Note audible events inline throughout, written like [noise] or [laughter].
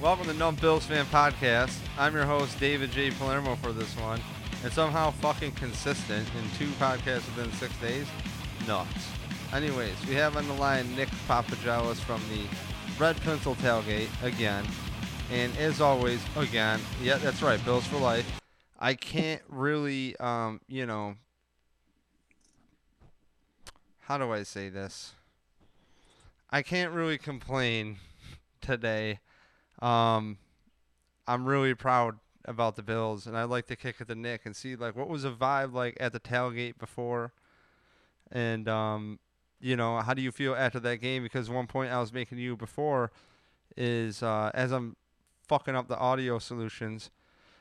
Welcome to Numb Bills Fan Podcast. I'm your host, David J. Palermo, for this one. And somehow fucking consistent in two podcasts within six days. Nuts. Anyways, we have on the line Nick Papagelis from the Red Pencil Tailgate again. And as always, again, yeah, that's right, Bills for life. I can't really, um, you know, how do I say this? I can't really complain [laughs] today. Um, I'm really proud about the Bills, and I'd like to kick at the Nick and see like what was the vibe like at the tailgate before, and um, you know, how do you feel after that game? Because one point I was making to you before is uh, as I'm fucking up the audio solutions,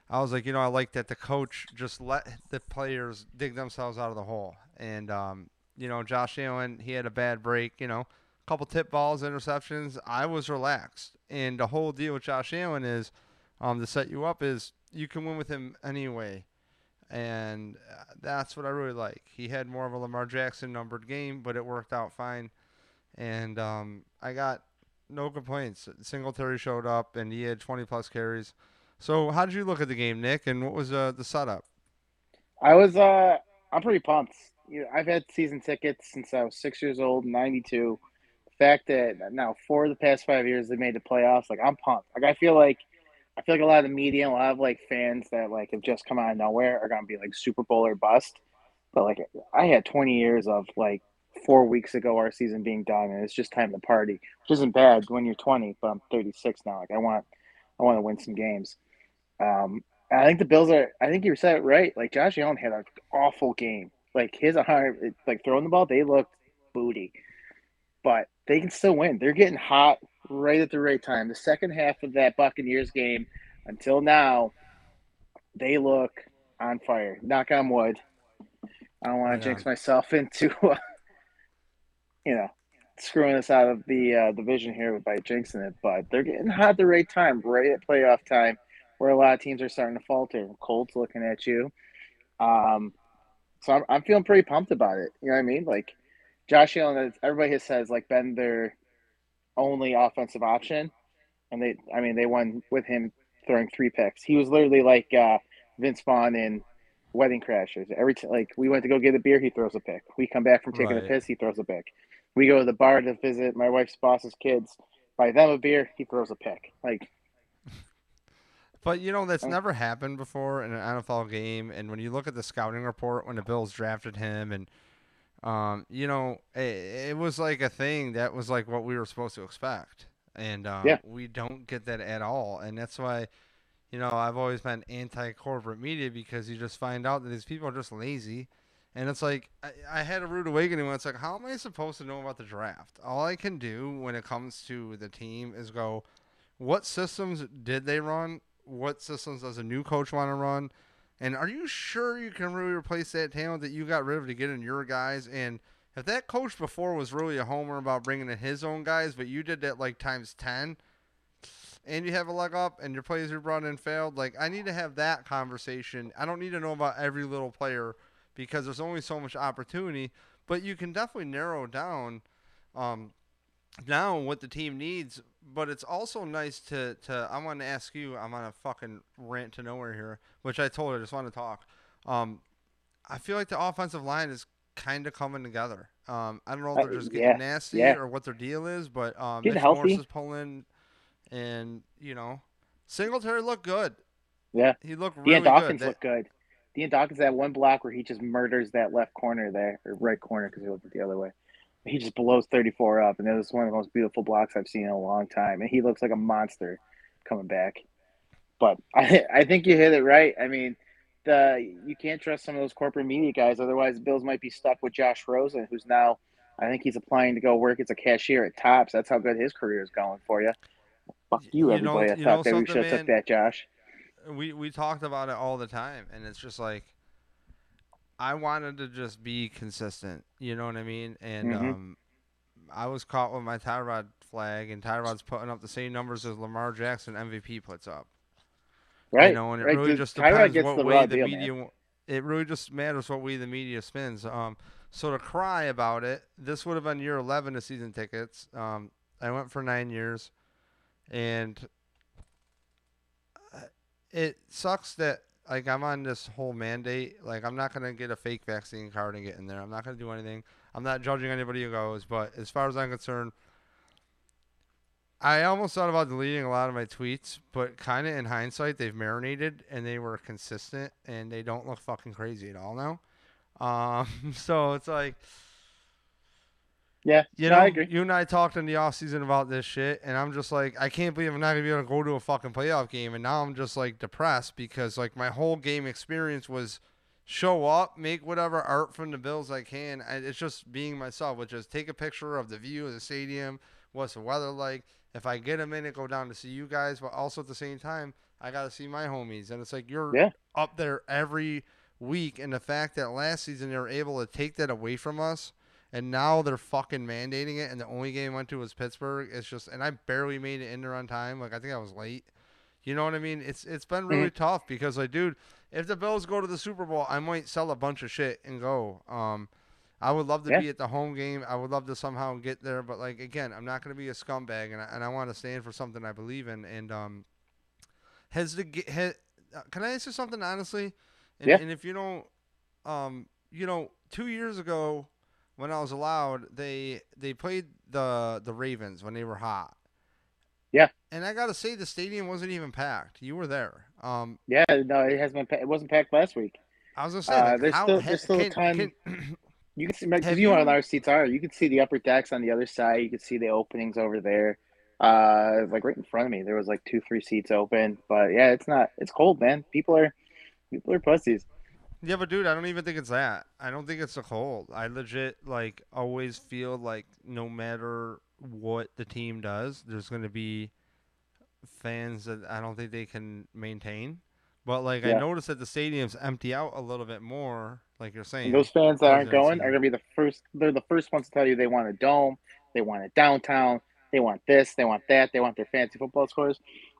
I was like, you know, I like that the coach just let the players dig themselves out of the hole, and um, you know, Josh Allen he had a bad break, you know a couple tip balls, interceptions. I was relaxed. And the whole deal with Josh Allen is um, to set you up is you can win with him anyway. And uh, that's what I really like. He had more of a Lamar Jackson numbered game, but it worked out fine. And um, I got no complaints. Singletary showed up and he had 20 plus carries. So how did you look at the game, Nick? And what was uh, the setup? I was uh, I'm pretty pumped. You know, I've had season tickets since I was six years old, '92 The fact that now four of the past five years they made the playoffs, like I'm pumped. Like I feel like I feel like a lot of the media, a lot of like fans that like have just come out of nowhere are gonna be like Super Bowl or bust. But like I had 20 years of like four weeks ago our season being done, and it's just time to party, which isn't bad when you're 20. But I'm 36 now. Like I want, I want to win some games. Um, I think the Bills are. I think you said it right. Like Josh Allen had an awful game. Like his arm, like throwing the ball, they looked booty. But they can still win. They're getting hot right at the right time. The second half of that Buccaneers game until now, they look on fire. Knock on wood. I don't want to jinx myself [laughs] into, uh, you know, screwing us out of the uh, division here by jinxing it. But they're getting hot at the right time, right at playoff time, where a lot of teams are starting to falter. Colts looking at you. Um, so I'm, I'm feeling pretty pumped about it. You know what I mean? Like Josh Allen, everybody has says like been their only offensive option, and they, I mean, they won with him throwing three picks. He was literally like uh, Vince Vaughn in Wedding Crashers. Every t- like we went to go get a beer, he throws a pick. We come back from taking right. a piss, he throws a pick. We go to the bar to visit my wife's boss's kids, buy them a beer, he throws a pick. Like. But you know that's never happened before in an NFL game. And when you look at the scouting report when the Bills drafted him, and um, you know, it, it, was like a thing that was like what we were supposed to expect, and um, yeah. we don't get that at all, and that's why, you know, I've always been anti-corporate media because you just find out that these people are just lazy, and it's like I, I had a rude awakening when it's like, how am I supposed to know about the draft? All I can do when it comes to the team is go, what systems did they run? What systems does a new coach want to run? And are you sure you can really replace that talent that you got rid of to get in your guys? And if that coach before was really a homer about bringing in his own guys, but you did that like times 10, and you have a leg up and your players you brought in failed, like I need to have that conversation. I don't need to know about every little player because there's only so much opportunity, but you can definitely narrow down um, now what the team needs. But it's also nice to, to I want to ask you. I'm on a fucking rant to nowhere here, which I told her I just want to talk. Um, I feel like the offensive line is kind of coming together. Um, I don't know if they're just getting yeah, nasty yeah. or what their deal is, but um, Mitch healthy. Is pulling, and you know, Singletary looked good. Yeah, he looked really Dawkins good. looked good. Dion Dawkins that one block where he just murders that left corner there, or right corner because he looked the other way he just blows 34 up, and it was one of the most beautiful blocks I've seen in a long time. And he looks like a monster coming back. But [laughs] I, I think you hit it right. I mean, the you can't trust some of those corporate media guys. Otherwise, the Bills might be stuck with Josh Rosen, who's now, I think he's applying to go work as a cashier at Tops. That's how good his career is going for you. Fuck you, everybody. Know, I thought that we should have took that, Josh. We we talked about it all the time, and it's just like – I wanted to just be consistent. You know what I mean? And mm-hmm. um, I was caught with my Tyrod flag, and Tyrod's putting up the same numbers as Lamar Jackson MVP puts up. Right. You know, and it right. really just depends what way the media. it really just matters what we the media spins. Um, so to cry about it, this would have been year 11 of season tickets. Um, I went for nine years, and uh, it sucks that like I'm on this whole mandate. Like I'm not gonna get a fake vaccine card and get in there. I'm not gonna do anything. I'm not judging anybody who goes, but as far as I'm concerned, I almost thought about deleting a lot of my tweets, but kind of in hindsight, they've marinated and they were consistent and they don't look fucking crazy at all now. Um, [laughs] so it's like, yeah, you no, know, I agree. you and I talked in the off season about this shit, and I'm just like, I can't believe I'm not gonna be able to go to a fucking playoff game, and now I'm just like depressed because like my whole game experience was show up, make whatever art from the Bills I can, it's just being myself, which is take a picture of the view of the stadium, what's the weather like. If I get a minute, go down to see you guys, but also at the same time, I gotta see my homies, and it's like you're Yeah. up there every week, and the fact that last season they were able to take that away from us and now they're fucking mandating it, and the only game I went to was Pittsburgh. It's just, and I barely made it in there on time. Like I think I was late. You know what I mean? It's it's been really tough because like, dude, if the Bills go to the Super Bowl, I might sell a bunch of shit and go. Um, I would love to Yeah. be at the home game. I would love to somehow get there, but like again, I'm not gonna be a scumbag, and I, and I want to stand for something I believe in. And um, has the ga- ha, uh, can I ask you something honestly? And, Yeah. And if you don't, um, you know, two years ago when I was allowed, they they played the the Ravens when they were hot. Yeah. And I gotta say, the stadium wasn't even packed. You were there. Um, Yeah, no, it has been. It wasn't packed last week. I was gonna say, Uh, like, there's how still- there's still can- time- can- You can see because you know where our seats are. You can see the upper decks on the other side. You can see the openings over there. Uh, like right in front of me, there was like two, three seats open. But yeah, it's not. It's cold, man. People are, people are pussies. Yeah, but dude, I don't even think it's that. I don't think it's the cold. I legit like always feel like no matter what the team does, there's going to be fans that I don't think they can maintain. But like I Yeah. noticed that the stadiums empty out a little bit more, like you're saying. And those fans that aren't going are gonna be the first. They're the first ones to tell you they want a dome, they want a downtown, they want this, they want that, they want their fancy football scores.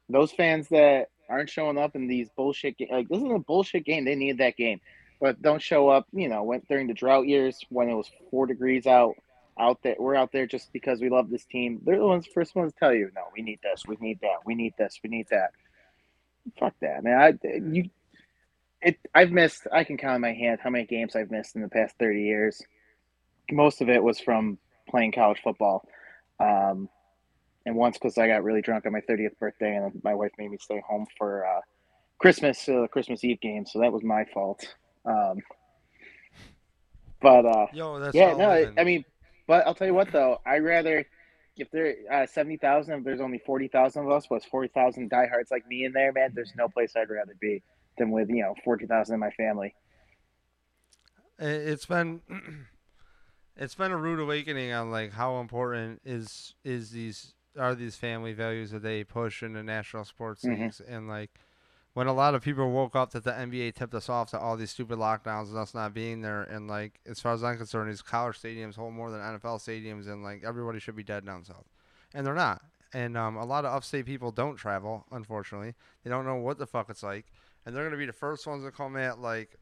Those fans that aren't showing up in these bullshit ga- like this is a bullshit game. They need that game, but don't show up. You know, when during the drought years when it was four degrees out, out there we're out there just because we love this team. They're the ones first ones to tell you, no, we need this, we need that, we need this, we need that. Fuck that, man. I you it I've missed I can count on my hand how many games I've missed in the past 30 years. Most of it was from playing college football. Um, and once because I got really drunk on my 30th birthday and my wife made me stay home for uh, Christmas, uh, Christmas Eve game. So that was my fault. Um, but uh, Yo, that's yeah, no, I. I mean, but I'll tell you what though, I'd rather if there uh, seventy thousand, if there's only forty thousand of us, plus forty thousand diehards like me in there, man, there's no place I'd rather be than with you know forty thousand in my family. It- it's been [clears throat] it's been a rude awakening on like how important is is these are these family values that they push in the national sports Mhm. leagues and like when a lot of people woke up that the NBA tipped us off to all these stupid lockdowns and us not being there and like as far as I'm concerned these college stadiums hold more than NFL stadiums and like everybody should be dead down south and they're not and um, a lot of upstate people don't travel unfortunately they don't know what the fuck it's like and they're gonna be the first ones to come at like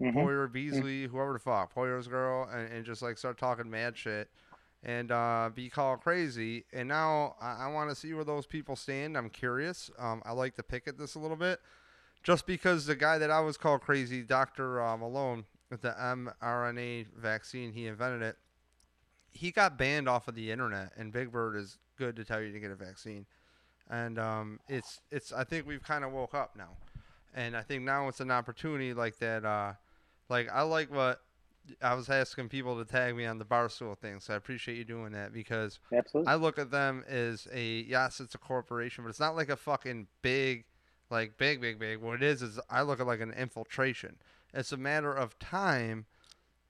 Mhm. Poyer, Beasley, whoever the fuck, Poyer's girl, and, and just like start talking mad shit and uh, be called crazy. And now I, I want to see where those people stand. I'm curious. Um, I like to pick at this a little bit just because the guy that I was called crazy, Dr. Uh, Malone, with the mRNA vaccine, he invented it. He got banned off of the internet, and Big Bird is good to tell you to get a vaccine. And um, it's it's. I think we've kind of woke up now, and I think now it's an opportunity like that. Uh, like I like what I was asking people to tag me on the barstool thing, so I appreciate you doing that because Absolutely. I look at them as a yes, it's a corporation, but it's not like a fucking big, like big, big, big. What it is is I look at like an infiltration. It's a matter of time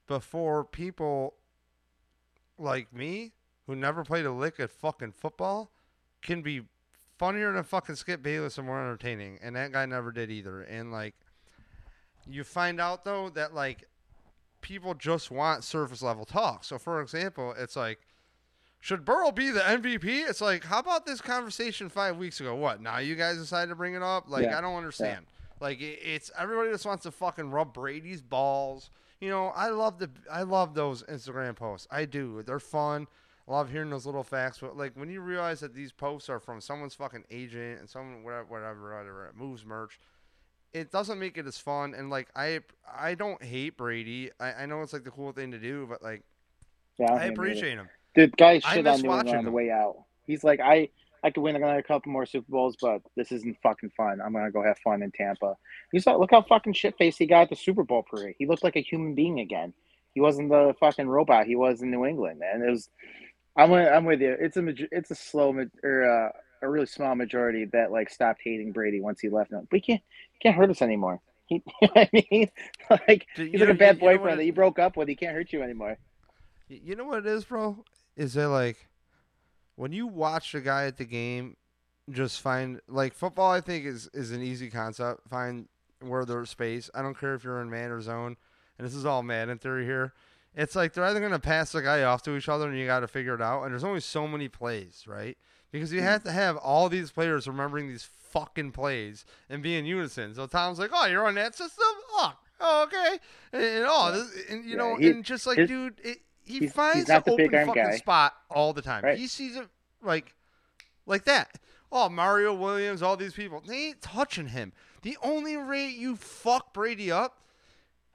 before people like me, who never played a lick at fucking football, can be funnier than fucking Skip Bayless and more entertaining. And that guy never did either. And like, you find out though that like people just want surface level talk. So for example, it's like, should Burrow be the MVP? It's like, how about this conversation five weeks ago? What now? You guys decided to bring it up? Like, Yeah, I don't understand. Like it, it's everybody just wants to fucking rub Brady's balls. You know, I love the I love those Instagram posts. I do. They're fun. I love hearing those little facts. But like when you realize that these posts are from someone's fucking agent and someone whatever whatever whatever moves merch, it doesn't make it as fun. And like I I don't hate Brady. I, I know it's like the cool thing to do, but like Yeah, I appreciate him. The guy shit on New England on the way out. He's like, I I could win another couple more Super Bowls, but this isn't fucking fun. I'm gonna go have fun in Tampa. You saw look how fucking shit faced he got at the Super Bowl parade. He looked like a human being again. He wasn't the fucking robot he was in New England, man. It was. I'm with, I'm with you. It's a it's a slow or uh, a really small majority that like stopped hating Brady once he left. He can't he can't hurt us anymore. He, [laughs] you know I mean, [laughs] like he's you like a bad you know boyfriend that you broke up with. He can't hurt you anymore. You know what it is, bro? Is that like when you watch a guy at the game, just find like football. I think is is an easy concept. Find where there's space. I don't care if you're in man or zone, and this is all Madden theory here. It's like they're either gonna pass the guy off to each other, and you got to figure it out. And there's only so many plays, right? Because you hmm. have to have all these players remembering these fucking plays and be in unison. So Tom's like, "Oh, you're on that system? Oh, oh okay." And, and oh, this, and you Yeah, know, he- and just like, dude, it, he he's- finds he's the open fucking guy. spot all the time. Right. He sees it like, like that. Oh, Mario Williams, all these people, they ain't touching him. The only rate you fuck Brady up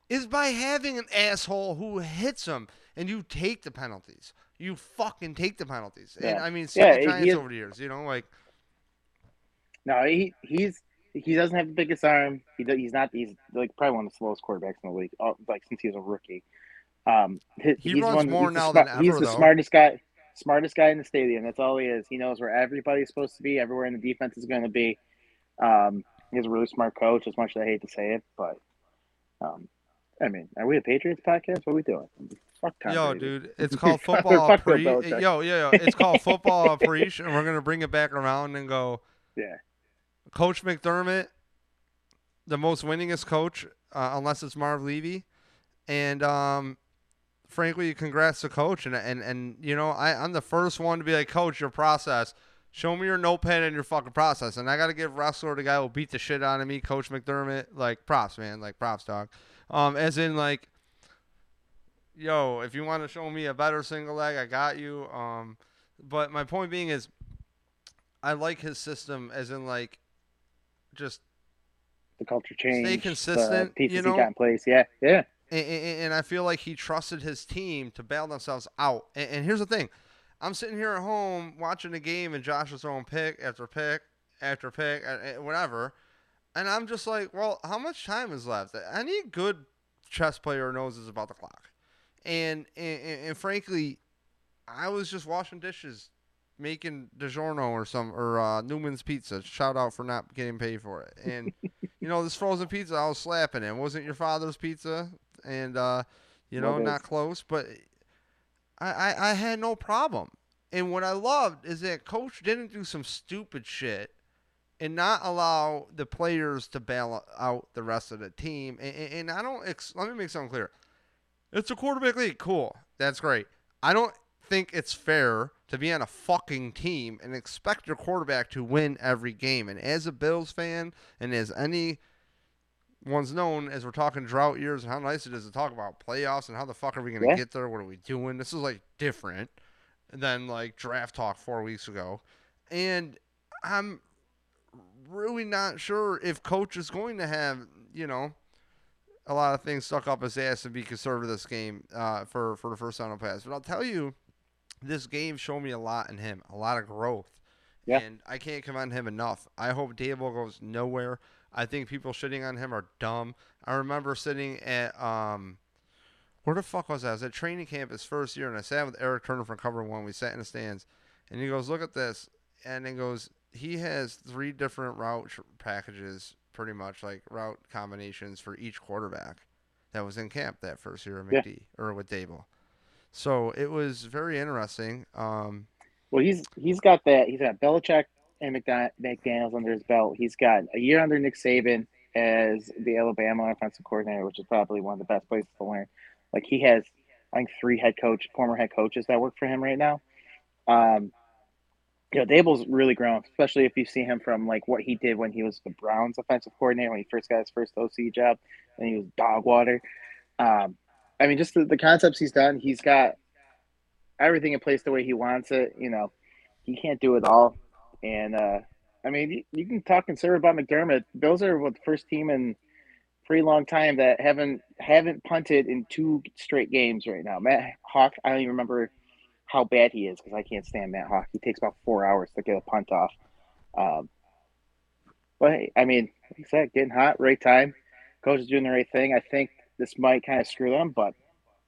is by having an asshole who hits him, and you take the penalties. You fucking take the penalties. And Yeah. I mean, Yeah, several he Giants is- over the years, you know, like No, he he's he doesn't have the biggest arm. He he's not. He's like probably one of the slowest quarterbacks in the league. uh, Like since he was a rookie. Um, he, He he's runs one, more he's the now smart- than He's ever, the though. smartest guy, smartest guy in the stadium. That's all he is. He knows where everybody's supposed to be, everywhere in the defense is going to be. Um, he's a really smart coach. As much as I hate to say it, but um, I mean, are we a Patriots podcast? What are we doing? Fuck Tom Yo, Brady. dude, [laughs] it's called football pre. Belichick. Yo, yo, yo, it's called football [laughs] preach, and we're gonna bring it back around and go. Yeah. Coach McDermott, the most winningest coach, uh, unless it's Marv Levy, and um, frankly, congrats to Coach, and and and you know, I I'm the first one to be like, Coach, your process. Show me your notepad and your fucking process, and I gotta give wrestler the guy who beat the shit out of me, Coach McDermott, like props, man, like props, dog. Um, as in like yo, if you want to show me a better single leg, I got you. Um, but my point being is, I like his system, as in like, just the culture change. consistent, The pieces you know? he got in place. Yeah, yeah. and, and, and I feel like he trusted his team to bail themselves out. And, and here's the thing, I'm sitting here at home watching the game, and Josh is throwing pick after pick after pick, and, and whatever, and I'm just like, well, how much time is left? Any good chess player knows it's about the clock, and and, and, frankly, I was just washing dishes. Making DiGiorno or some or uh, Newman's Pizza. Shout out for not getting paid for it. And [laughs] you know this frozen pizza, I was slapping it. Wasn't your father's pizza? And uh, you know, not close, but I, I I had no problem. And what I loved is that coach didn't do some stupid shit and not allow the players to bail out the rest of the team. And, and, I don't. Ex- let me make something clear. It's a quarterback league. Cool. That's great. I don't think it's fair to be on a fucking team and expect your quarterback to win every game. And as a Bills fan, and as any one's known, as we're talking drought years and how nice it is to talk about playoffs and how the fuck are we going to Yeah. get there? What are we doing? This is like different than like draft talk four weeks ago. And I'm really not sure if coach is going to have, you know, a lot of things stuck up his ass and be conservative this game uh, for for the first final pass. But I'll tell you, this game showed me a lot in him, a lot of growth. Yeah. And I can't commend him enough. I hope Daboll goes nowhere. I think people shitting on him are dumb. I remember sitting at um, where the fuck was I? I was at training camp his first year, and I sat with Eric Turner from Cover One. We sat in the stands, and he goes, "Look at this," and he goes, "He has three different route packages, pretty much like route combinations for each quarterback that was in camp that first year of Yeah. McD or with Daboll." So it was very interesting. Um, Well, he's he's got that. He's got Belichick and McDaniels under his belt. He's got a year under Nick Saban as the Alabama offensive coordinator, which is probably one of the best places to learn. Like he has, I think, three head coach, former head coaches that work for him right now. Um, you know, Daboll's really grown, especially if you see him from like what he did when he was the Browns offensive coordinator when he first got his first OC job, and he was dog water. Um, I mean, just the, the concepts he's done, he's got everything in place the way he wants it. You know, he can't do it all, and uh, I mean, you, you can talk and serve about McDermott. Those are what the first team in pretty long time that haven't haven't punted in two straight games right now. Matt Haack, I don't even remember how bad he is because I can't stand Matt Haack. He takes about four hours to get a punt off. Um, but I mean, like I said, getting hot, right time. Coach is doing the right thing. I think this might kind of screw them, but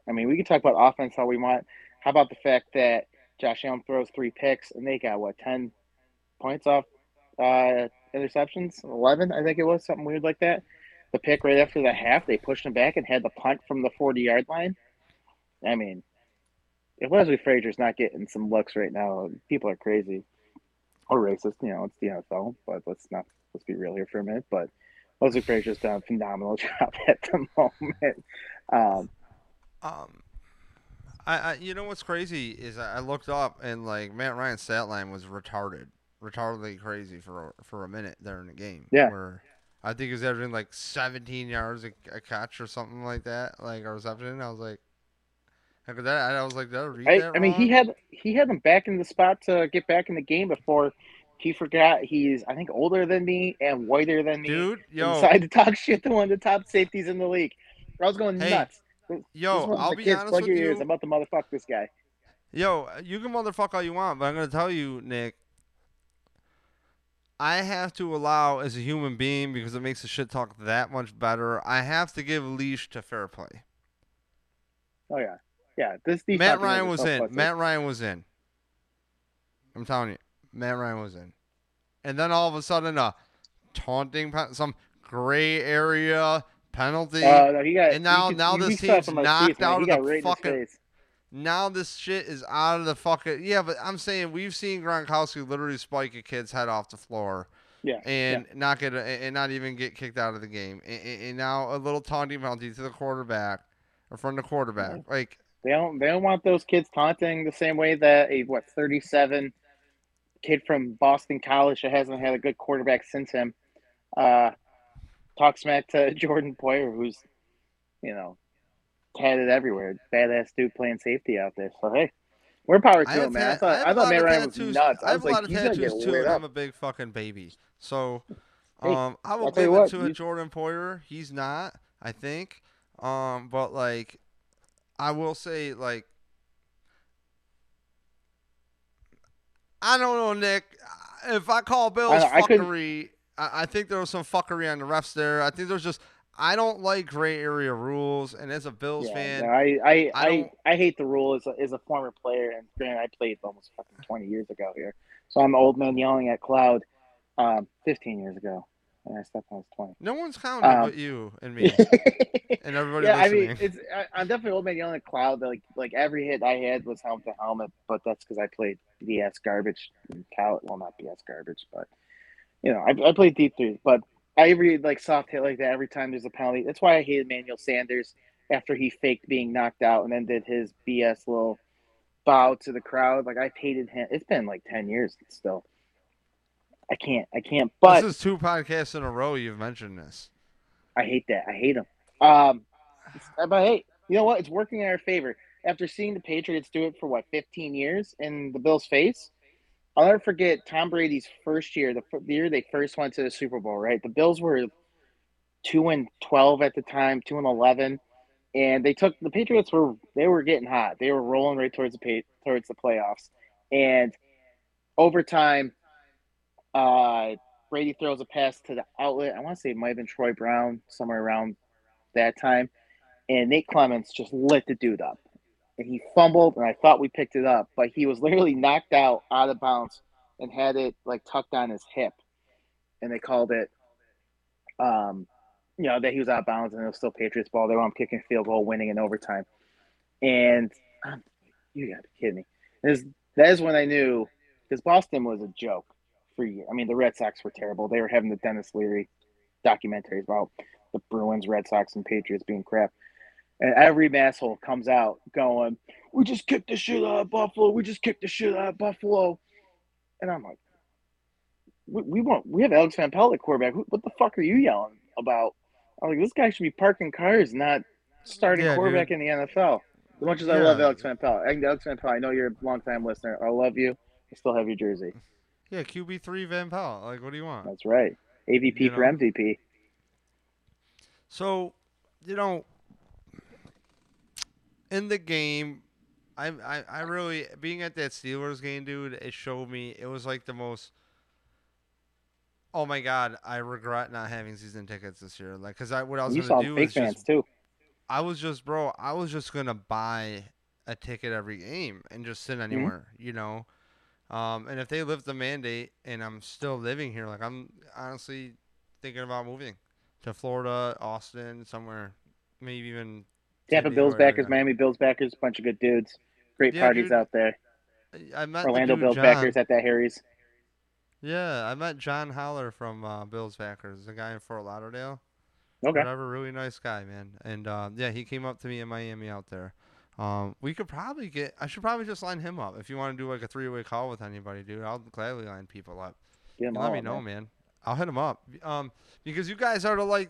I mean, we can talk about offense how we want. How about the fact that Josh Allen throws three picks and they got what ten points off uh, interceptions? Eleven, I think it was something weird like that. The pick right after the half, they pushed him back and had the punt from the forty yard line. I mean, if Leslie Frazier's not getting some looks right now, people are crazy or racist. You know, it's the NFL, but let's not let's be real here for a minute. But Leslie Frazier's done a phenomenal [laughs] job at the moment. Um, um, I, I you know what's crazy is I looked up and like Matt Ryan's stat line was retarded, retardedly crazy for for a minute there in the game. Yeah. Where I think he was averaging like 17 yards a, a catch or something like that, like a reception. I was like, after that, I was like, did I read I, that I mean, he had he had him back in the spot to get back in the game before he forgot he's I think older than me and whiter than me. Dude, yo, decided to talk [laughs] shit to one of the top safeties in the league. I was going Hey, nuts. yo, I'll be honest with you. ears. I'm about to motherfuck this guy. Yo, you can motherfuck all you want, but I'm gonna tell you, Nick. I have to allow as a human being because it makes the shit talk that much better. I have to give leash to fair play. Oh yeah, yeah. This Matt Ryan was in. Matt Ryan was in. I'm telling you, Matt Ryan was in. And then all of a sudden, a taunting, some gray area penalty. Oh no, he got. And now- could- now this it team's knocked out of the right in his fucking- face. Now this shit is out of the fucking yeah, but I'm saying we've seen Gronkowski literally spike a kid's head off the floor Yeah, and not get a, and not even get kicked out of the game, and, and- now a little taunting penalty to the quarterback or from the quarterback. Like They don't they don't want those kids taunting the same way that a what 37 kid from Boston College that hasn't had a good quarterback since him uh talk smack to [laughs] Jordan Poyer who's you know had it everywhere. Badass dude playing safety out there. So hey, we're power to him, man. I thought I I, thought Matt Ryan was nuts. I I have was a lot like, of tattoos too, and up. I'm a big fucking baby. So, um, I will I'll give it to a Jordan Poyer. He's not, I think. Um, but like, I will say like, I don't know, Nick. If I call Bills I- fuckery, I, I think there was some fuckery on the refs there. I think there's just I don't like gray area rules, and as a Bills Yeah, fan, no, I I, I I, I hate the rule as a, as a former player, and granted, I played almost fucking twenty years ago here, so I'm old man yelling at cloud, um, fifteen years ago, and I stepped on was twenty. no one's counting Um, but you and me [laughs] and everybody yeah, I mean, it's I, I'm definitely old man yelling at cloud. Like like every hit I had was helmet to helmet, but that's because I played BS garbage. in Cal, well, not BS garbage, but you know, I, I played deep three. But I every like soft hit like that every time there's a penalty. That's why I hated Manuel Sanders after he faked being knocked out and then did his BS little bow to the crowd. Like I've hated him. It's been like ten years still. I can't. I can't. But this is two podcasts in a row you've mentioned this. I hate that. I hate him. Um, but hey, you know what? It's working in our favor. After seeing the Patriots do it for what 15 years in the Bills' face, I'll never forget Tom Brady's first year, the, the year they first went to the Super Bowl. Right, the Bills were two and 12 at the time, two and 11, and they took the Patriots were they were getting hot. They were rolling right towards the pa- towards the playoffs, and overtime, uh, Brady throws a pass to the outlet. I want to say it might have been Troy Brown, somewhere around that time. And Nate Clements just lit the dude up. And he fumbled, and I thought we picked it up, but he was literally knocked out out of bounds and had it like tucked on his hip. And they called it, um, you know, that he was out of bounds and it was still Patriots ball. They were on kicking field goal, winning in overtime. And um, you got to be kidding me. This, that is when I knew, because Boston was a joke for years. I mean, the Red Sox were terrible. They were having the Denis Leary documentaries about the Bruins, Red Sox, and Patriots being crap. And every masshole comes out going, "We just kicked the shit out of Buffalo. We just kicked the shit out of Buffalo." and I'm like, we, we want we have Alex Van Pelt at quarterback. What the fuck are you yelling about? I'm like, this guy should be parking cars, not starting Yeah, quarterback dude. in the NFL. As much as I love Alex Van Pelt, Alex Van Pelt, I know you're a long time listener. I love you. I still have your jersey. Yeah, QB three Van Pelt. Like, what do you want? That's right. AVP You for know? MVP. So, you know, in the game, I, I I really being at that Steelers game, dude. It showed me it was like the most. Oh my God! I regret not having season tickets this year. Like, cause I what I was You gonna saw do is fans just too. I was just bro. I was just gonna buy a ticket every game and just sit Mm-hmm. anywhere, you know. Um, and if they lift the mandate and I'm still living here, like I'm honestly thinking about moving to Florida, Austin, somewhere, maybe even Tampa Bills backers. Miami Bills backers, bunch of good dudes. Great Yeah, parties dude. out there. I- met Orlando Bills John. backers at that Harry's. Yeah, I met John Holler from uh, Bills backers, the guy in Fort Lauderdale. Okay. Whatever, really nice guy, man. And uh, yeah, he came up to me in Miami out there. Um, we could probably get. I should probably just line him up if you want to do like a three-way call with anybody, dude. I'll gladly line people up. Let me know, man. man. I'll hit him up. Um, because you guys are the, like,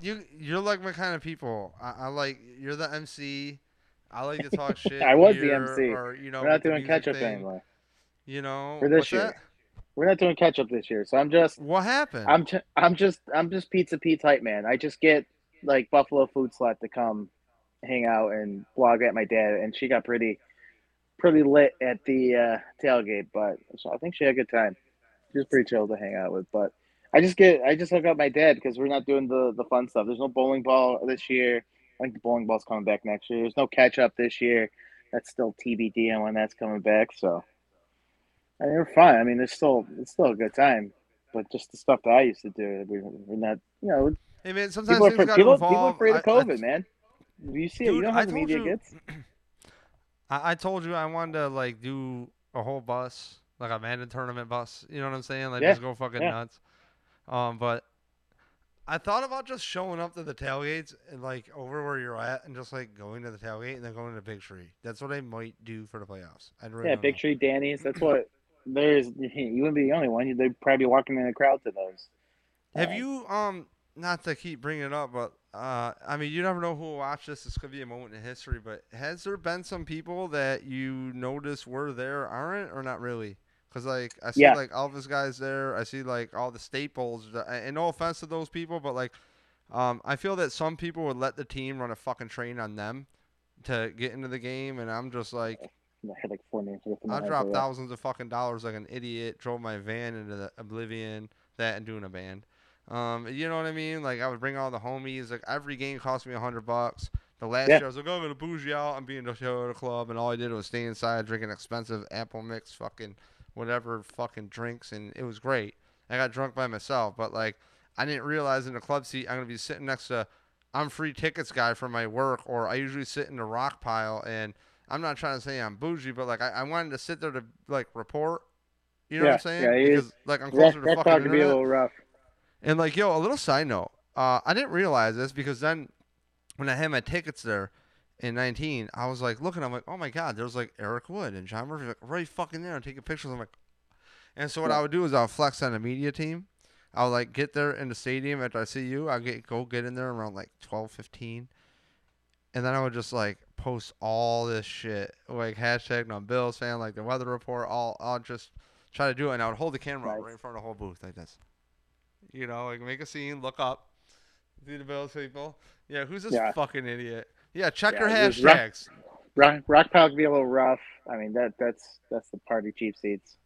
you you're like my kind of people. I, I like you're the MC. I like to talk [laughs] shit. I was the MC. Or, you know, We're not doing catch up anymore. You know, For this year. that? We're not doing catch up this year. So I'm just What happened? I'm t- I'm just I'm just Pizza Pete's type man. I just get like Buffalo Food Slut to come hang out and blog at my dad, and she got pretty pretty lit at the uh, tailgate. But so I think she had a good time. She was pretty chill to hang out with. But I just get I just hook up my dad because we're not doing the the fun stuff. There's no bowling ball this year. I think the bowling ball's coming back next year. There's no catch up this year. That's still TBD on when that's coming back. So I mean, we're fine. I mean, there's still it's still a good time, but just the stuff that I used to do, we, we're not. You know, hey man, sometimes people are, afraid, people, people are afraid of I- I- COVID, man. You see it. You Dude, know how I the media you- gets. [clears throat] I, I told you I wanted to like do a whole bus, like a Madden tournament bus. You know what I'm saying? Like Yeah, just go fucking yeah. nuts. Um, but I thought about just showing up to the tailgates and like over where you're at, and just like going to the tailgate and then going to Big Tree. That's what I might do for the playoffs. I'd really Yeah, Big know. Tree, Danny's. That's what there's. You wouldn't be the only one. They'd probably be walking in the crowd to those. Have Uh, you um not to keep bringing it up, but uh I mean you never know who will watch this. This could be a moment in history. But has there been some people that you notice were there aren't or not really? Because like I see Yeah. like Elvis guys there. I see like all the staples. And no offense to those people, but like um I feel that some people would let the team run a fucking train on them to get into the game, and I'm just like. I had like four names. off the top of my I dropped thousands of fucking dollars like an idiot. Drove my van into the oblivion. That and doing a band. Um, you know what I mean? Like I would bring all the homies. Like every game cost me a hundred bucks. The last Yeah. year I was like, oh, I'm gonna bougie out. I'm being the show at a club, and all I did was stay inside drinking expensive apple mix, fucking whatever, fucking drinks, and it was great. I got drunk by myself, but like I didn't realize in the club seat I'm gonna be sitting next to I'm free tickets guy from my work, or I usually sit in the rock pile and I'm not trying to say I'm bougie, but like I, I wanted to sit there to like report. You know what I'm saying? yeah, it is. because like I'm That, closer to that fucking could be a little rough. And like, yo, a little side note. Uh, I didn't realize this because then when I had my tickets there in 19, I was like looking. I'm like, oh my god, there's like Eric Wood and John Murphy like right fucking there and taking pictures. I'm like, and so what Yeah. I would do is I would flex on the media team. I would like get there in the stadium after I see you. I get go get in there around like 12, 15. And then I would just like post all this shit, like hashtag no Bills fan, like the weather report. All I'll just try to do it, and I would hold the camera Nice. right in front of the whole booth like this. You know, like make a scene, look up, see the Bills people. Yeah, who's this Yeah. fucking idiot? Yeah, check Yeah, your rock- hashtags. Rock, rock pile could be a little rough. I mean, that that's that's the party cheap seats.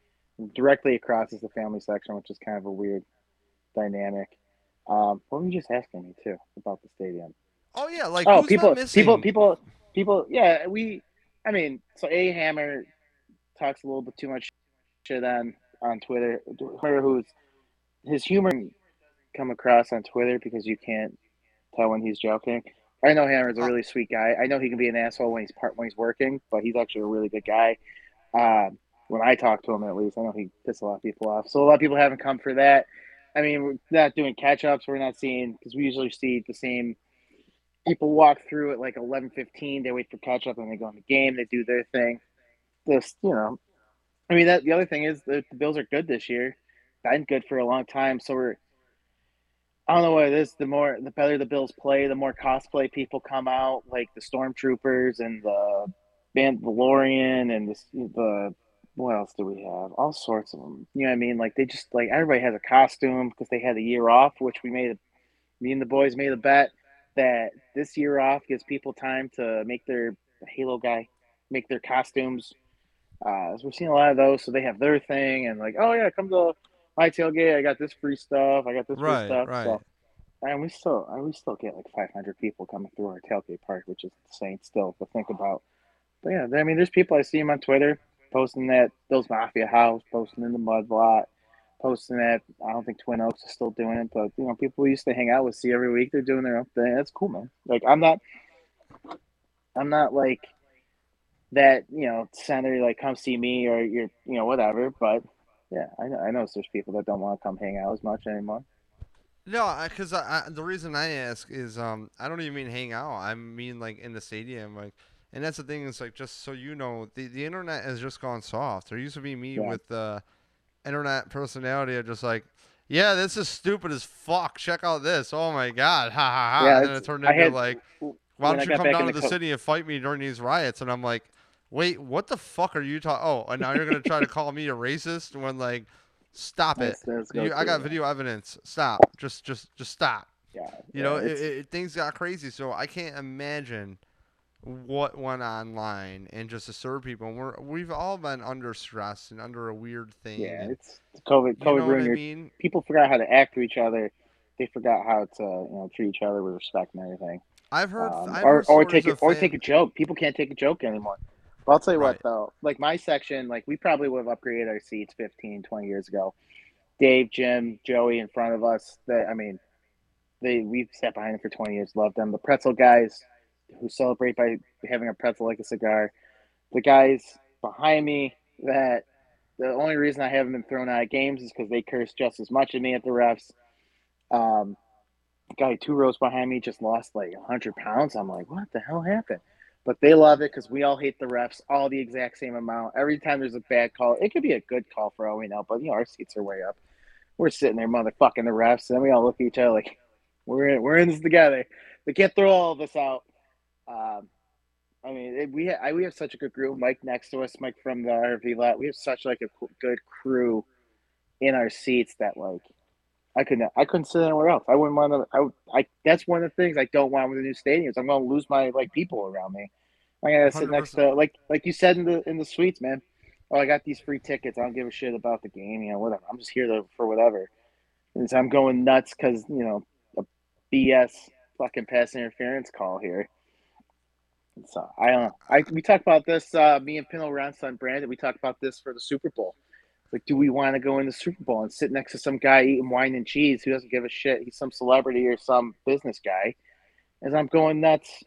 Directly across is the family section, which is kind of a weird dynamic. Um, what were you just asking me too about the stadium? Oh yeah, like oh, who's people, people, people, people. Yeah, we. I mean, so A Hammer talks a little bit too much shit on on Twitter. Twitter, who's his humor come across on Twitter because you can't tell when he's joking. I know Hammer's a Uh, really sweet guy. I know he can be an asshole when he's part when he's working, but he's actually a really good guy. Um, when I talk to him, at least, I know he pisses a lot of people off. So a lot of people haven't come for that. I mean, we're not doing catch ups. We're not seeing because we usually see the same people walk through at like eleven fifteen. They wait for catch up and they go in the game. They do their thing. This, you know, I mean, that the other thing is the, the Bills are good this year. Been good for a long time, so we're. I don't know what it is. The more, the better the Bills play, the more cosplay people come out, like the Stormtroopers and the Mandalorian and the, the what else do we have? All sorts of them. You know what I mean? Like they just like everybody has a costume because they had a year off, which we made. Me and the boys made a bet that this year off gives people time to make their Halo guy make their costumes. Uh, so we're seeing a lot of those, so they have their thing, and like, oh yeah, come to tailgate. I got this free stuff. I got this Right, free stuff. right. So, and we still, and we still get like 500 people coming through our tailgate park, which is insane still to think about. But yeah, I mean, there's people I see them on Twitter posting that Bill's Mafia House, posting in the Mud Lot, posting that. I don't think Twin Oaks is still doing it, but you know, people we used to hang out with, see every week, they're doing their own thing. That's cool, man. Like I'm not, I'm not like that. You know, center like come see me or you're, you know, whatever. But yeah, I know, I know there's people that don't want to come hang out as much anymore. No, because I, I, the reason I ask is um I don't even mean hang out. I mean like in the stadium, like, and that's the thing is like just so you know, the the internet has just gone soft. There used to be me Yeah. with the internet personality of just like, yeah, this is stupid as fuck. Check out this. Oh my god, ha ha ha. Yeah, and then it turned into had- like, why don't you come down to the the co- city and fight me during these riots? And I'm like, wait, what the fuck are you talking? Oh, and now you're gonna try to call me a racist when like, stop it. Go You, I got it. video evidence. Stop. Just, just, just stop. Yeah, You yeah, know, it, it, things got crazy, so I can't imagine what went online and just to serve people. And we're we've all been under stress and under a weird thing. yeah, it's COVID. you COVID know what ruined I mean? people forgot how to act to each other. They forgot how to you know treat each other with respect and everything. I've heard, Um, I've or heard or take it or take a joke. People can't take a joke anymore. But I'll tell you Right. what though, like my section, like we probably would have upgraded our seats 15, 20 years ago. Dave, Jim, Joey in front of us. That I mean, they we've sat behind them for twenty years. Loved them. The pretzel guys who celebrate by having a pretzel like a cigar. The guys behind me that the only reason I haven't been thrown out of games is because they curse just as much at me at the refs. Um, guy two rows behind me just lost like 100 pounds. I'm like, what the hell happened? But they love it because we all hate the refs all the exact same amount. Every time there's a bad call, it could be a good call for all we know, but you know, our seats are way up. We're sitting there motherfucking the refs, and we all look at each other like, we're in, we're in this together. They can't throw all of us out. Um, I mean, it, we ha- I, we have such a good group. Mike next to us, Mike from the RV lot. We have such like a co- good crew in our seats that like I couldn't I couldn't sit anywhere else. I wouldn't want to. I, I that's one of the things I don't want with the new stadiums. I'm going to lose my like people around me. I gotta sit next to like like you said in the in the suites, man. Oh, I got these free tickets. I don't give a shit about the game. You know, whatever. I'm just here to, for whatever. And so I'm going nuts because you know a BS fucking pass interference call here. So I don't know. I we talked about this. Uh, me and Pino Ronson Brandon. We talked about this for the Super Bowl. Like, do we want to go in the Super Bowl and sit next to some guy eating wine and cheese who doesn't give a shit? He's some celebrity or some business guy. As I'm going nuts,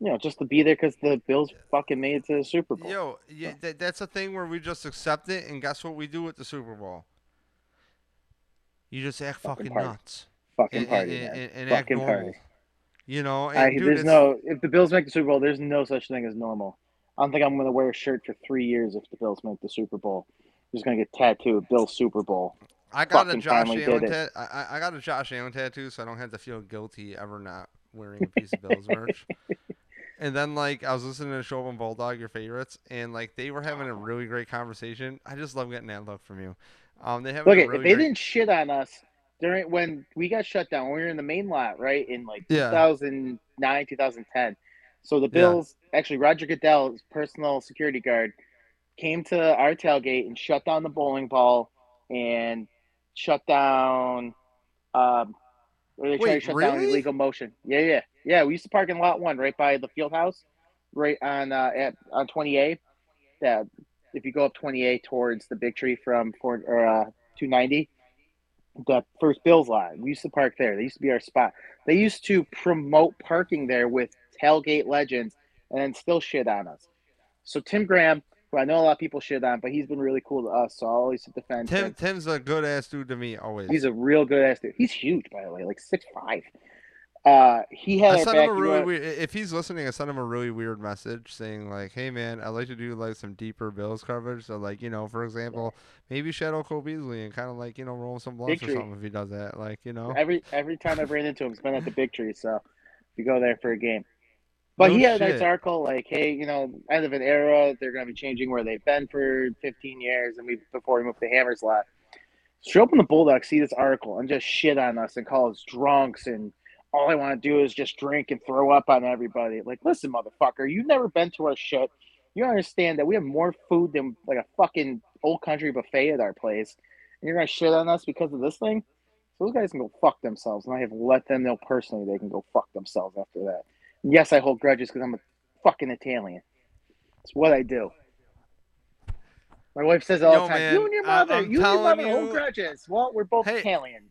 you know, just to be there because the Bills fucking made it to the Super Bowl. Yo, yeah, that, that's a thing where we just accept it, and guess what we do with the Super Bowl? You just act Fucking fucking nuts fucking and, party, and, and, and act Fucking normal. party. You know, and I, dude, there's it's- no if the Bills make the Super Bowl, there's no such thing as normal. I don't think I'm going to wear a shirt for three years if the Bills make the Super Bowl. Just going to get tattooed Bill Super Bowl. I got a fucking Josh Allen I, I- got a Josh Allen tattoo, so I don't have to feel guilty ever not wearing a piece of Bills merch. [laughs] And then like I was listening to Schopp and Bulldog, your favorites, and like they were having a really great conversation. I just love getting that look from you. Um, they have Look, really if they great- didn't shit on us during when we got shut down, when we were in the main lot, right in like Yeah. 2009, 2010. So the Bills, actually, Roger Goodell's personal security guard, came to our tailgate and shut down the bowling ball and shut down. Um, or they tried to Wait, shut down really? illegal motion. Yeah, yeah, yeah. We used to park in lot one, right by the field house, right on uh, at on 28. That if you go up 28 towards the big tree from Fort or uh, 290, the first Bills lot. We used to park there. They used to be our spot. They used to promote parking there with tailgate legends and then still shit on us. So Tim Graham, who I know a lot of people shit on, but he's been really cool to us, so I'll always defend Tim him. Tim's a good ass dude to me always. He's a real good ass dude. He's huge, by the way, like six five. Uh, he had I sent him a really weird. If he's listening, I sent him a really weird message saying like, "Hey man, I'd like to do like some deeper Bills coverage. So like, you know, for example, maybe shadow Cole Beasley and kind of like you know roll some blunts or something if he does that. Like, you know, Every every time I've ran into him, it's been at the big tree. So if you go there for a game. But No he had a nice article like, hey, you know, end of an era. They're going to be changing where they've been for 15 years, and we before we moved to Hammers lot. Show up in the Bulldogs, see this article, and just shit on us and call us drunks, and all I want to do is just drink and throw up on everybody. Like, listen, motherfucker, you've never been to our shit. You understand that we have more food than like a fucking old country buffet at our place, and you're gonna shit on us because of this thing. So those guys can go fuck themselves, and I have let them know personally they can go fuck themselves after that. Yes, I hold grudges because I'm a fucking Italian. It's what I do. My wife says all Yo, the time, man, "You and your mother, you and your mother you- hold grudges." Well, we're both Hey. Italian.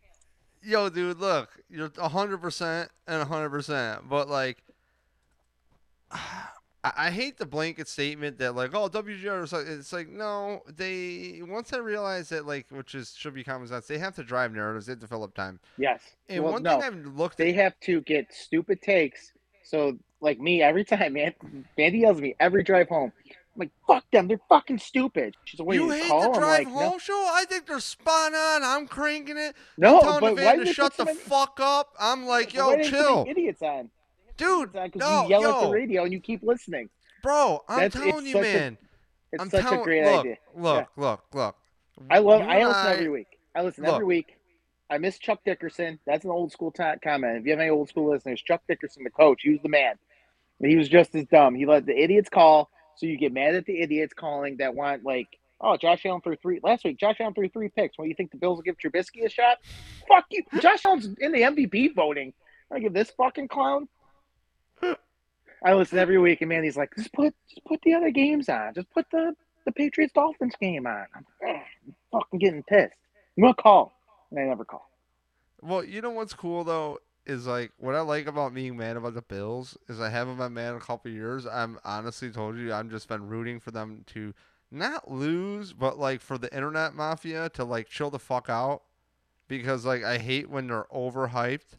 yo, dude, look, you're hundred percent and hundred percent, but like, [sighs] I, I hate the blanket statement that like, oh, WGR is like, it's like, no, they once I realize that like, which is should be common sense, they have to drive narratives, they have to fill up time. Yes. And well, one no, thing I've looked they at, have to get stupid takes. So, like me, every time, man, Mandy yells at me every drive home. I'm like, "Fuck them! They're fucking stupid." She's like, "What, you you hate call?" the drive like, home show. I think they're spot on. I'm cranking it. "No, I'm telling but the why van do to shut the many- fuck up. I'm like, why yo, put chill, idiots on, dude. because No, you yell at the yo, radio and you keep listening. bro, I'm That's- telling you, such a- man. It's I'm such telling. a great look, idea. look, look, look. I love. You I listen I- every week. I listen Look. every week. I miss Chuck Dickerson. That's an old school t- comment. If you have any old school listeners, Chuck Dickerson, the coach, he was the man. He was just as dumb. He let the idiots call, so you get mad at the idiots calling that want like, oh, Josh Allen threw three last week. Josh Allen threw three picks. What do you think the Bills will give Trubisky a shot? Fuck you. Josh Allen's in the MVP voting. I give this fucking clown. I listen every week, and man, he's like, just put, just put the other games on. Just put the the Patriots Dolphins game on. I'm, I'm fucking getting pissed. I'm gonna call, and I never call. Well, you know what's cool though is like what I like about being mad about the Bills is I haven't been mad in a couple years. I'm honestly told you I'm just been rooting for them to not lose, but like for the internet mafia to like chill the fuck out because like I hate when they're overhyped.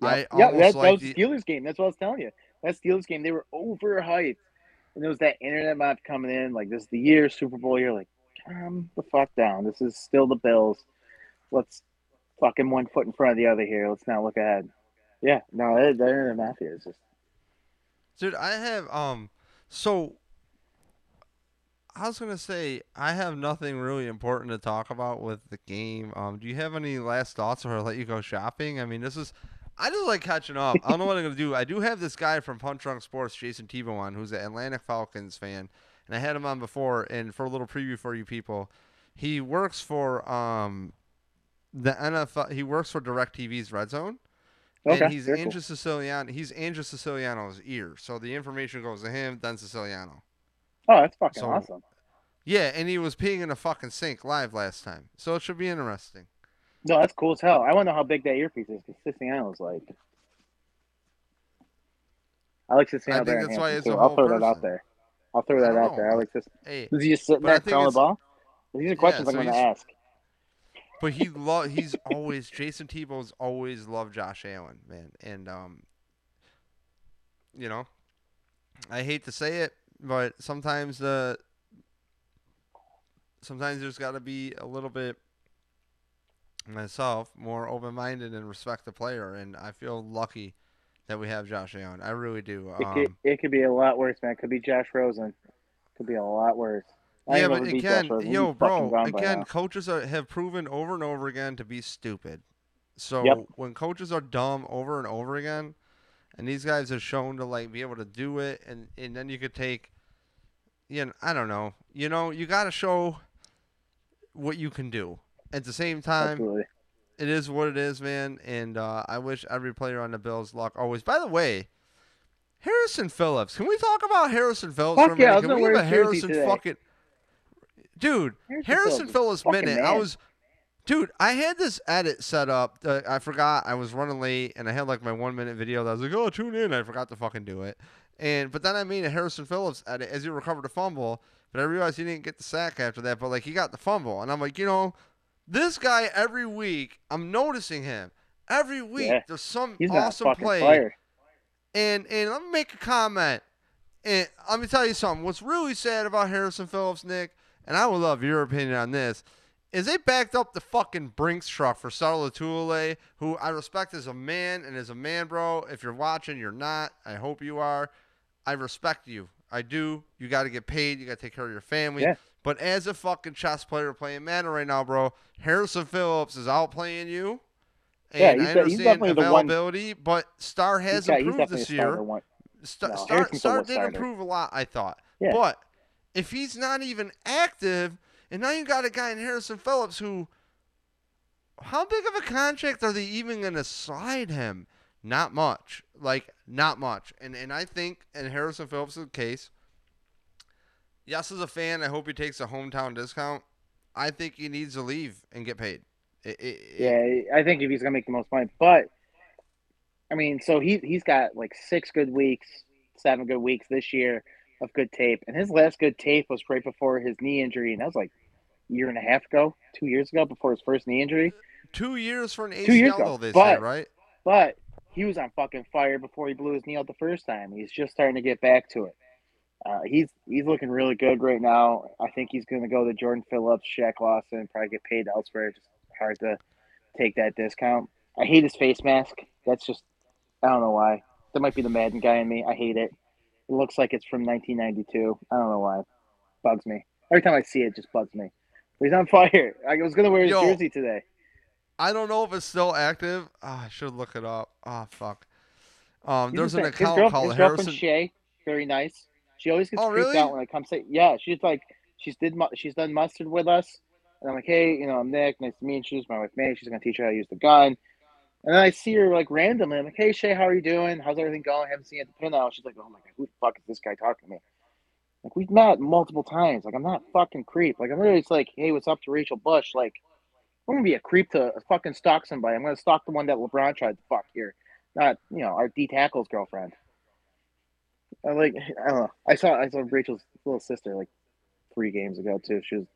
I yeah, that, that was Steelers game. That's what I was telling you. That Steelers game, they were overhyped, and there was that internet mob coming in like this is the year Super Bowl. You're like, calm the fuck down. This is still the Bills. Let's fucking one foot in front of the other here. Let's not look ahead. Yeah, no, that, internet mafia is just Dude, I have um so I was gonna say I have nothing really important to talk about with the game. Um, do you have any last thoughts or let you go shopping? I mean, this is I just like catching up. I don't know what I'm gonna do. I do have this guy from Punch Drunk Sports, Jason Tebow, on, who's an Atlanta Falcons fan, and I had him on before. And for a little preview for you people, he works for um the NFL. He works for DirecTV's Red Zone. okay. And he's very cool. Andrew Siciliano. He's Andrew Siciliano's ear. So the information goes to him, then Siciliano. Oh, that's fucking So- awesome. Yeah, and he was peeing in a fucking sink live last time. So it should be interesting. No, that's cool as hell. I want to know how big that earpiece is because Siciliano's like. I like Siciliano I think that's why it's a too. I'll throw that out there. I'll throw that out there. I like this. Hey, Is he just sitting there throwing the ball? These are questions so I'm going to ask. But he lo- he's always Jason Tebow's always loved Josh Allen, man. And um you know, I hate to say it, but sometimes the sometimes there's got to be a little bit myself more open-minded and respect the player and I feel lucky that we have Josh Allen. I really do. It Um, could, it could be a lot worse, man. It could be Josh Rosen. Could be a lot worse. I yeah, but again, Josh Rosen. He's yo, bro, again, coaches are, have proven over and over again to be stupid. So Yep. when coaches are dumb over and over again, and these guys are shown to like be able to do it, and and then you could take, you know, I don't know, you know, you got to show what you can do. At the same time, Absolutely. it is what it is, man. And uh, I wish every player on the Bills luck always. By the way, Harrison Phillips. Can we talk about Harrison Phillips Fuck for a yeah, I minute? was Can we have a Harrison fucking dude? Harrison Phillips minute. I was, dude. I had this edit set up. Uh, I forgot. I was running late, and I had like my one minute video. That I was like, oh, tune in. I forgot to fucking do it. And but then I made a Harrison Phillips edit as he recovered a fumble. But I realized he didn't get the sack after that. But like he got the fumble, and I'm like, you know, this guy every week, I'm noticing him. Every week Yeah. there's some He's awesome play. fire. And and let me make a comment. And let me tell you something. What's really sad about Harrison Phillips, Nick, and I would love your opinion on this, is they backed up the fucking Brinks truck for Star Lotulelei, who I respect as a man and as a man, bro. If you're watching, you're not. I hope you are. I respect you. I do. You got to get paid. You got to take care of your family. Yeah. But as a fucking chess player playing Madden right now, bro, Harrison Phillips is outplaying you. Yeah, And he's I de- he's understand one- availability, but Star has He's, improved this year. Star, No, Star, Star did starter. improve a lot, I thought. Yeah. But if he's not even active, and now you got a guy in Harrison Phillips who, how big of a contract are they even going to slide him? Not much. Like, not much. And and I think in Harrison Phillips' case, yes, as a fan, I hope he takes a hometown discount. I think he needs to leave and get paid. It- it- Yeah, I think if he's gonna make the most money, but I mean, so he he's got like six good weeks, seven good weeks this year of good tape, and his last good tape was right before his knee injury, and that was like a year and a half ago, two years ago, before his first knee injury. Two years for an ACL, Two years ago, they say, but- right? But he was on fucking fire before he blew his knee out the first time. He's just starting to get back to it. Uh, he's he's looking really good right now. I think he's going to go to Jordan Phillips, Shaq Lawson, probably get paid elsewhere. It's just hard to take that discount. I hate his face mask. That's just I don't know why. That might be the Madden guy in me. I hate it. It looks like it's from 1992. I don't know why. Bugs me every time I see it. it Just bugs me. But he's on fire. I was going to wear his Yo. jersey today. I don't know if it's still active. Ah, I should look it up. Ah, fuck. Um, there's an account girl- called Harrison. Shay, very nice. She always gets Oh, freaked really? out when I come say, yeah. She's like, she's did she's done mustard with us, and I'm like, hey, you know, I'm Nick. Nice to meet you. She's my wife May. She's gonna teach her how to use the gun. And then I see her like randomly. I'm like, hey Shay, how are you doing? How's everything going? I haven't seen you at the pin out. She's like, oh my god, who the fuck is this guy talking to me? Like we've met multiple times. Like I'm not fucking creep. Like I'm really just like, hey, what's up to Rachel Bush? Like I'm gonna be a creep to fucking stalk somebody. I'm gonna stalk the one that LeBron tried to fuck here, not you know our D tackle's girlfriend. I like I don't know. I saw I saw Rachel's little sister like three games ago too. She was,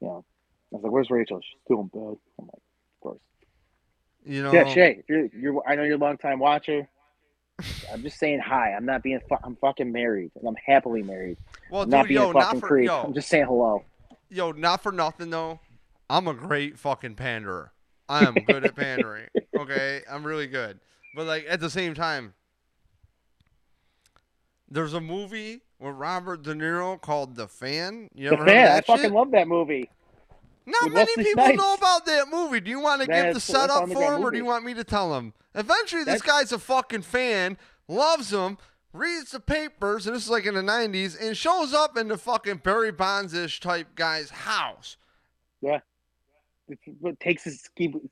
you know, I was like, "Where's Rachel?" She's doing bad. I'm like, "Of course." You know, Yeah, Shay. If you're, you're, I know you're a long time watcher. I'm just saying hi. I'm not being. Fu- I'm fucking married, and I'm happily married. well, I'm not being yo, a not fucking for creep. yo, I'm just saying hello. yo, not for nothing though. I'm a great fucking panderer. I am good at pandering. [laughs] Okay, I'm really good. But like at the same time, there's a movie with Robert De Niro called The Fan. You The ever of fan. I that fucking love that movie. Not with many Wesley people Snipes. know about that movie. Do you want to give the setup for him, or do you want me to tell him? Eventually, this That's- guy's a fucking fan, loves him, reads the papers, and this is like in the '90s, and shows up in the fucking Barry Bonds-ish type guy's house. But takes his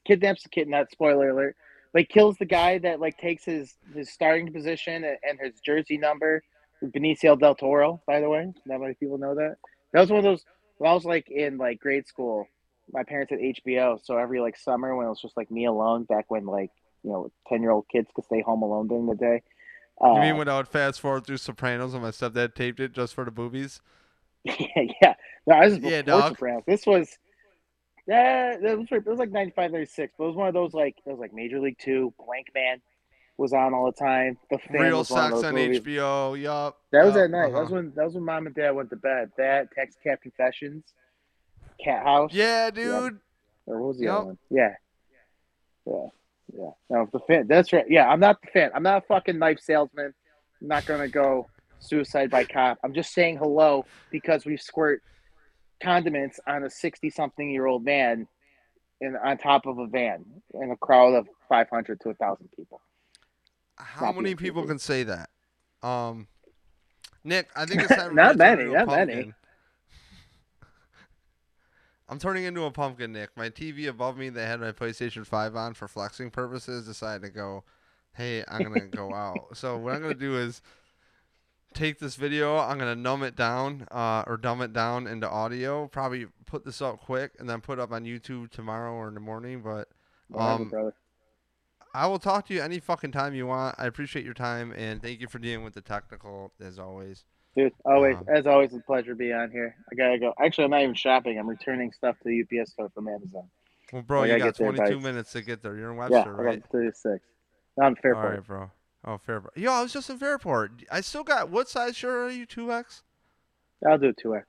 kidnaps the kid. Not spoiler alert. Like kills the guy that like takes his his starting position and, and his jersey number. Benicio del Toro, by the way. Not many people know that. That was one of those. When I was like in like grade school, my parents had HBO, so every like summer when it was just like me alone, back when like you know ten year old kids could stay home alone during the day. Uh, You mean when I would fast forward through Sopranos and my stepdad taped it just for the boobies? yeah, [laughs] yeah. No, I was Yeah, dog. Sopranos. This was, yeah, that was, it was like 95, 96, but it was one of those like it was like Major League Two. Blank Man was on all the time. The Fan Real was one of Sex on movies. HBO. Yup. That was yup, at night. That was uh-huh. when that was when Mom and Dad went to bed. That Taxi Cab Confessions, Cat House. Yeah, dude. Or what was the Yep. other one? Yeah. Yeah. Yeah. No, the fan. That's right. Yeah, I'm not the fan. I'm not a fucking knife salesman. I'm not gonna go suicide by cop. I'm just saying hello because we squirt condiments on a sixty something year old man in on top of a van in a crowd of five hundred to a thousand people. How many people can say that? Um, Nick, I think [laughs] it's time. Not many, not many. [laughs] I'm turning into a pumpkin, Nick. My TV above me that had my PlayStation 5 on for flexing purposes decided to go, hey, I'm going to go [laughs] out. So, what I'm going to do is take this video, I'm going to numb it down uh, or dumb it down into audio, probably put this up quick, and then put it up on YouTube tomorrow or in the morning. But Um. I will talk to you any fucking time you want. I appreciate your time and thank you for dealing with the technical as always. Dude, always, um, as always, a pleasure to be on here. I gotta go. Actually, I'm not even shopping. I'm returning stuff to the UPS store from Amazon. Well, bro, you got get there by- 22 minutes to get there. You're in Yeah, Webster, I right? got 36. I'm All Fairport. right, bro. Oh, Fairport. Yo, I was just in Fairport. I still got. What size shirt are you? 2X? I'll do two X.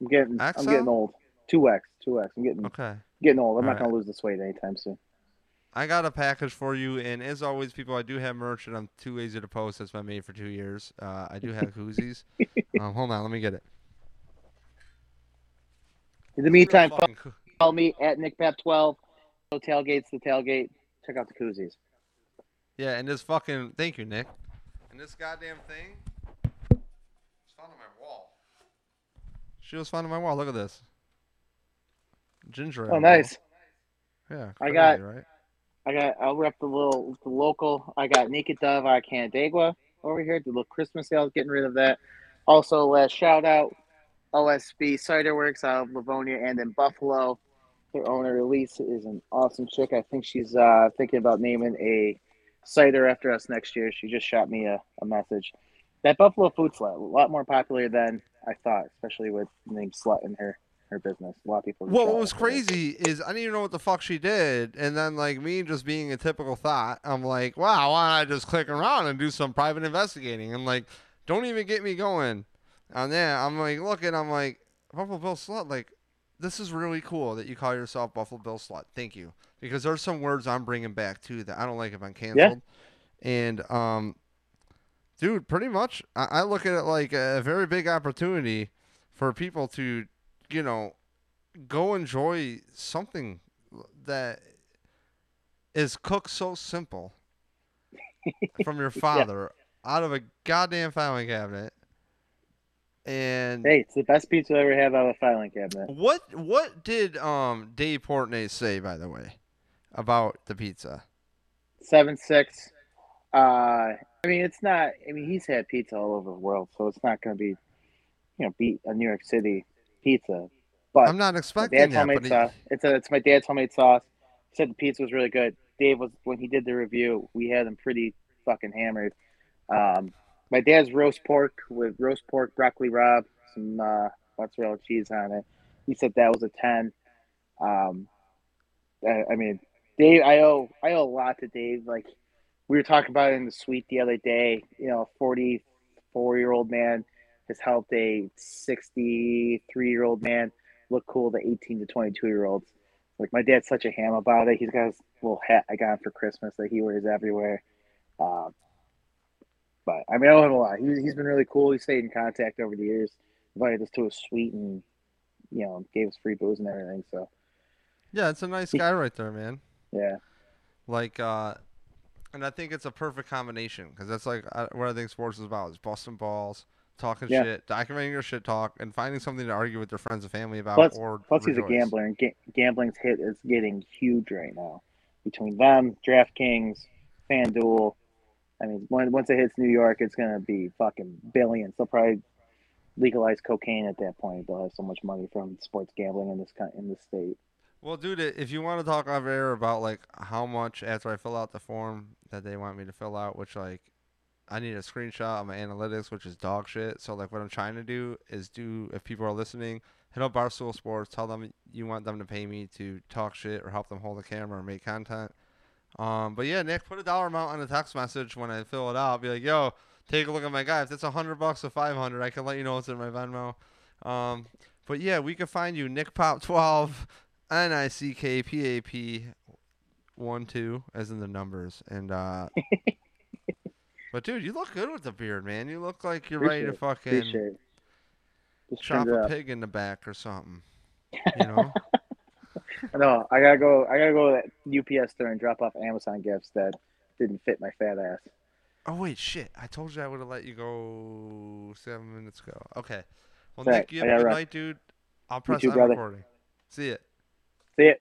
I'm getting I'm getting old. Two X, two X. I'm getting Okay. getting old. I'm not Alright. gonna lose this weight anytime soon. I got a package for you, and as always, people, I do have merch, and I'm too lazy to post. That's been made for two years. Uh, I do have koozies. [laughs] um, hold on, let me get it. In the meantime, Fucking coo- follow me at NickPap12. Go tailgates the tailgate. Check out the koozies. Yeah, and this fucking thank you, Nick. And this goddamn thing was found on my wall. She was found on my wall. Look at this. Ginger. ale, Oh, bro. nice. Yeah. I got- right. I got. I'll rep the little the local. I got Naked Dove of Canandaigua over here. The little Christmas sales, getting rid of that. Also, last shout out, OSB Cider Works out of Livonia and in Buffalo. Their owner Elise is an awesome chick. I think she's uh, thinking about naming a cider after us next year. She just shot me a, a message. That Buffalo food slut, a lot more popular than I thought, especially with the name slut in her her business. A lot of people. Well, what was crazy is I didn't even know what the fuck she did, and then like me just being a typical thought, I'm like, wow, why don't I just click around and do some private investigating? And like, don't even get me going on that. I'm like looking, I'm like, Buffalo Bill Slut, like, this is really cool that you call yourself Buffalo Bill Slut. Thank you, because there's some words I'm bringing back too that I don't like if I'm canceled. Yeah. And um, dude, pretty much, I, I look at it like a very big opportunity for people to, you know, go enjoy something that is cooked so simple [laughs] from your father out of a goddamn filing cabinet. And Hey, it's the best pizza I ever had out of a filing cabinet. what what did um Dave Portnoy say by the way about the pizza? Seven six. Uh, I mean, it's not. I mean, he's had pizza all over the world, so it's not going to be, you know, beat a New York City pizza. But I'm not expecting dad's that, homemade he- sauce. It's a, it's my dad's homemade sauce. He said the pizza was really good. Dave was when he did the review. We had him pretty fucking hammered. Um, my dad's roast pork with roast pork, broccoli rabe, some uh, mozzarella cheese on it. He said that was a ten. Um, I, I mean, Dave, I owe I owe a lot to Dave. Like we were talking about it in the suite the other day. You know, forty four year old man has helped a sixty three year old man look cool to eighteen to twenty two year olds. Like my dad's such a ham about it. He's got his little hat I got him for Christmas that he wears everywhere. Um, but I mean, I owe him a lot. He's, he's been really cool. He stayed in contact over the years. Invited us to a suite and you know gave us free booze and everything. So yeah, it's a nice guy right there, man. yeah, Like, uh, and I think it's a perfect combination because that's like what I think sports is about: is busting balls, talking Yeah. shit, documenting your shit talk, and finding something to argue with your friends and family about. Plus- or Plus, he's a gambler, and ga- gambling's hit is getting huge right now. Between them, DraftKings, FanDuel, I mean, when, once it hits New York, it's gonna be fucking billions. They'll probably legalize cocaine at that point. They'll have so much money from sports gambling in this in this state. Well, dude, if you want to talk off air about like how much after I fill out the form that they want me to fill out, which like I need a screenshot of my analytics, which is dog shit. So like what I'm trying to do is do if people are listening, hit up Barstool Sports, tell them you want them to pay me to talk shit or help them hold the camera or make content. Um, but yeah, Nick, put a dollar amount on a text message when I fill it out. Be like, yo, take a look at my guy. If it's a hundred bucks or five hundred, I can let you know it's in my Venmo. Um, but yeah, we can find you Nick Pop twelve N I C K P A P one two as in the numbers and uh [laughs] But dude, you look good with the beard, man. You look like you're ready to Appreciate fucking Appreciate chop a pig in the back or something. You know? [laughs] No, I gotta go. I gotta go to that UPS store and drop off Amazon gifts that didn't fit my fat ass. oh wait, shit. I told you I would have let you go seven minutes ago. Okay. Well Right, Nick, you have a good run. night, dude. I'll press too, on brother. recording. See it. See it.